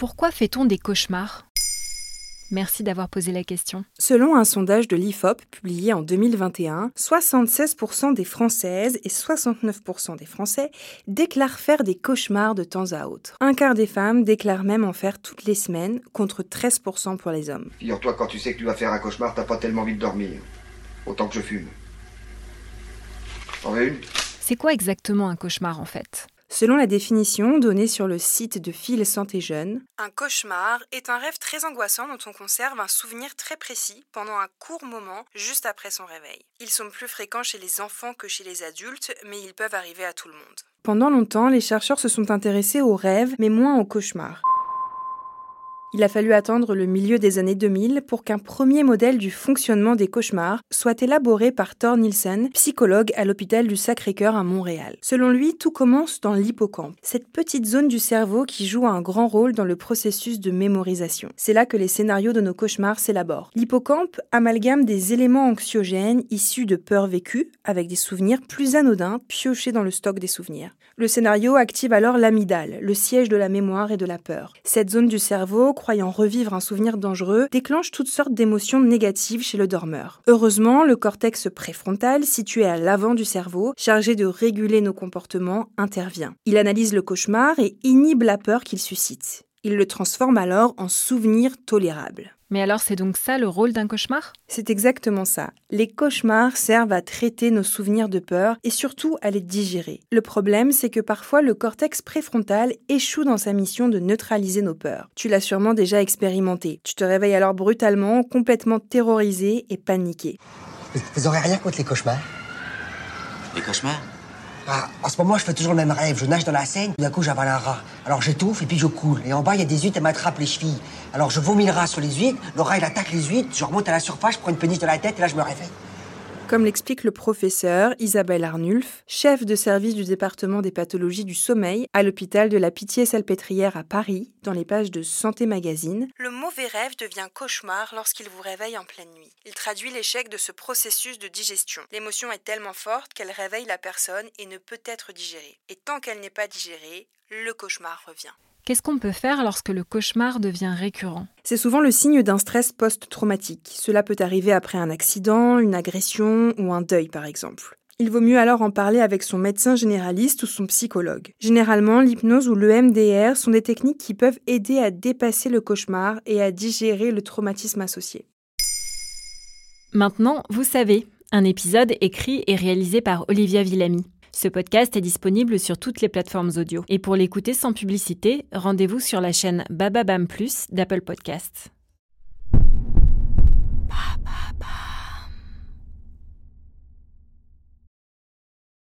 Pourquoi fait-on des cauchemars? Merci d'avoir posé la question. Selon un sondage de l'IFOP publié en 2021, 76% des Françaises et 69% des Français déclarent faire des cauchemars de temps à autre. Un quart des femmes déclarent même en faire toutes les semaines, contre 13% pour les hommes. Figure-toi, quand tu sais que tu vas faire un cauchemar, t'as pas tellement envie de dormir. Autant que je fume. En veux une? C'est quoi exactement un cauchemar en fait? Selon la définition donnée sur le site de Fil Santé Jeune, un cauchemar est un rêve très angoissant dont on conserve un souvenir très précis pendant un court moment juste après son réveil. Ils sont plus fréquents chez les enfants que chez les adultes, mais ils peuvent arriver à tout le monde. Pendant longtemps, les chercheurs se sont intéressés aux rêves, mais moins aux cauchemars. Il a fallu attendre le milieu des années 2000 pour qu'un premier modèle du fonctionnement des cauchemars soit élaboré par Thor Nielsen, psychologue à l'hôpital du Sacré-Cœur à Montréal. Selon lui, tout commence dans l'hippocampe, cette petite zone du cerveau qui joue un grand rôle dans le processus de mémorisation. C'est là que les scénarios de nos cauchemars s'élaborent. L'hippocampe amalgame des éléments anxiogènes issus de peurs vécues avec des souvenirs plus anodins piochés dans le stock des souvenirs. Le scénario active alors l'amygdale, le siège de la mémoire et de la peur. Cette zone du cerveau croyant revivre un souvenir dangereux, déclenche toutes sortes d'émotions négatives chez le dormeur. Heureusement, le cortex préfrontal, situé à l'avant du cerveau, chargé de réguler nos comportements, intervient. Il analyse le cauchemar et inhibe la peur qu'il suscite. Il le transforme alors en souvenir tolérable. Mais alors c'est donc ça le rôle d'un cauchemar? C'est exactement ça. Les cauchemars servent à traiter nos souvenirs de peur et surtout à les digérer. Le problème, c'est que parfois le cortex préfrontal échoue dans sa mission de neutraliser nos peurs. Tu l'as sûrement déjà expérimenté. Tu te réveilles alors brutalement, complètement terrorisé et paniqué. Vous aurez rien contre les cauchemars? Les cauchemars? Ah, en ce moment, je fais toujours le même rêve. Je nage dans la Seine, tout d'un coup, j'avale un rat. Alors j'étouffe et puis je coule. Et en bas, il y a des huîtres, elles m'attrapent les chevilles. Alors je vomis le rat sur les huîtres, le rat, il attaque les huîtres, je remonte à la surface, je prends une péniche de la tête et là, je me réveille comme l'explique le professeur Isabelle Arnulf, chef de service du département des pathologies du sommeil à l'hôpital de la Pitié-Salpêtrière à Paris, dans les pages de Santé Magazine. Le mauvais rêve devient cauchemar lorsqu'il vous réveille en pleine nuit. Il traduit l'échec de ce processus de digestion. L'émotion est tellement forte qu'elle réveille la personne et ne peut être digérée. Et tant qu'elle n'est pas digérée, le cauchemar revient. Qu'est-ce qu'on peut faire lorsque le cauchemar devient récurrent? C'est souvent le signe d'un stress post-traumatique. Cela peut arriver après un accident, une agression ou un deuil par exemple. Il vaut mieux alors en parler avec son médecin généraliste ou son psychologue. Généralement, l'hypnose ou l'EMDR sont des techniques qui peuvent aider à dépasser le cauchemar et à digérer le traumatisme associé. Maintenant, vous savez, un épisode écrit et réalisé par Olivia Villamy. Ce podcast est disponible sur toutes les plateformes audio. Et pour l'écouter sans publicité, rendez-vous sur la chaîne Bababam Plus d'Apple Podcasts.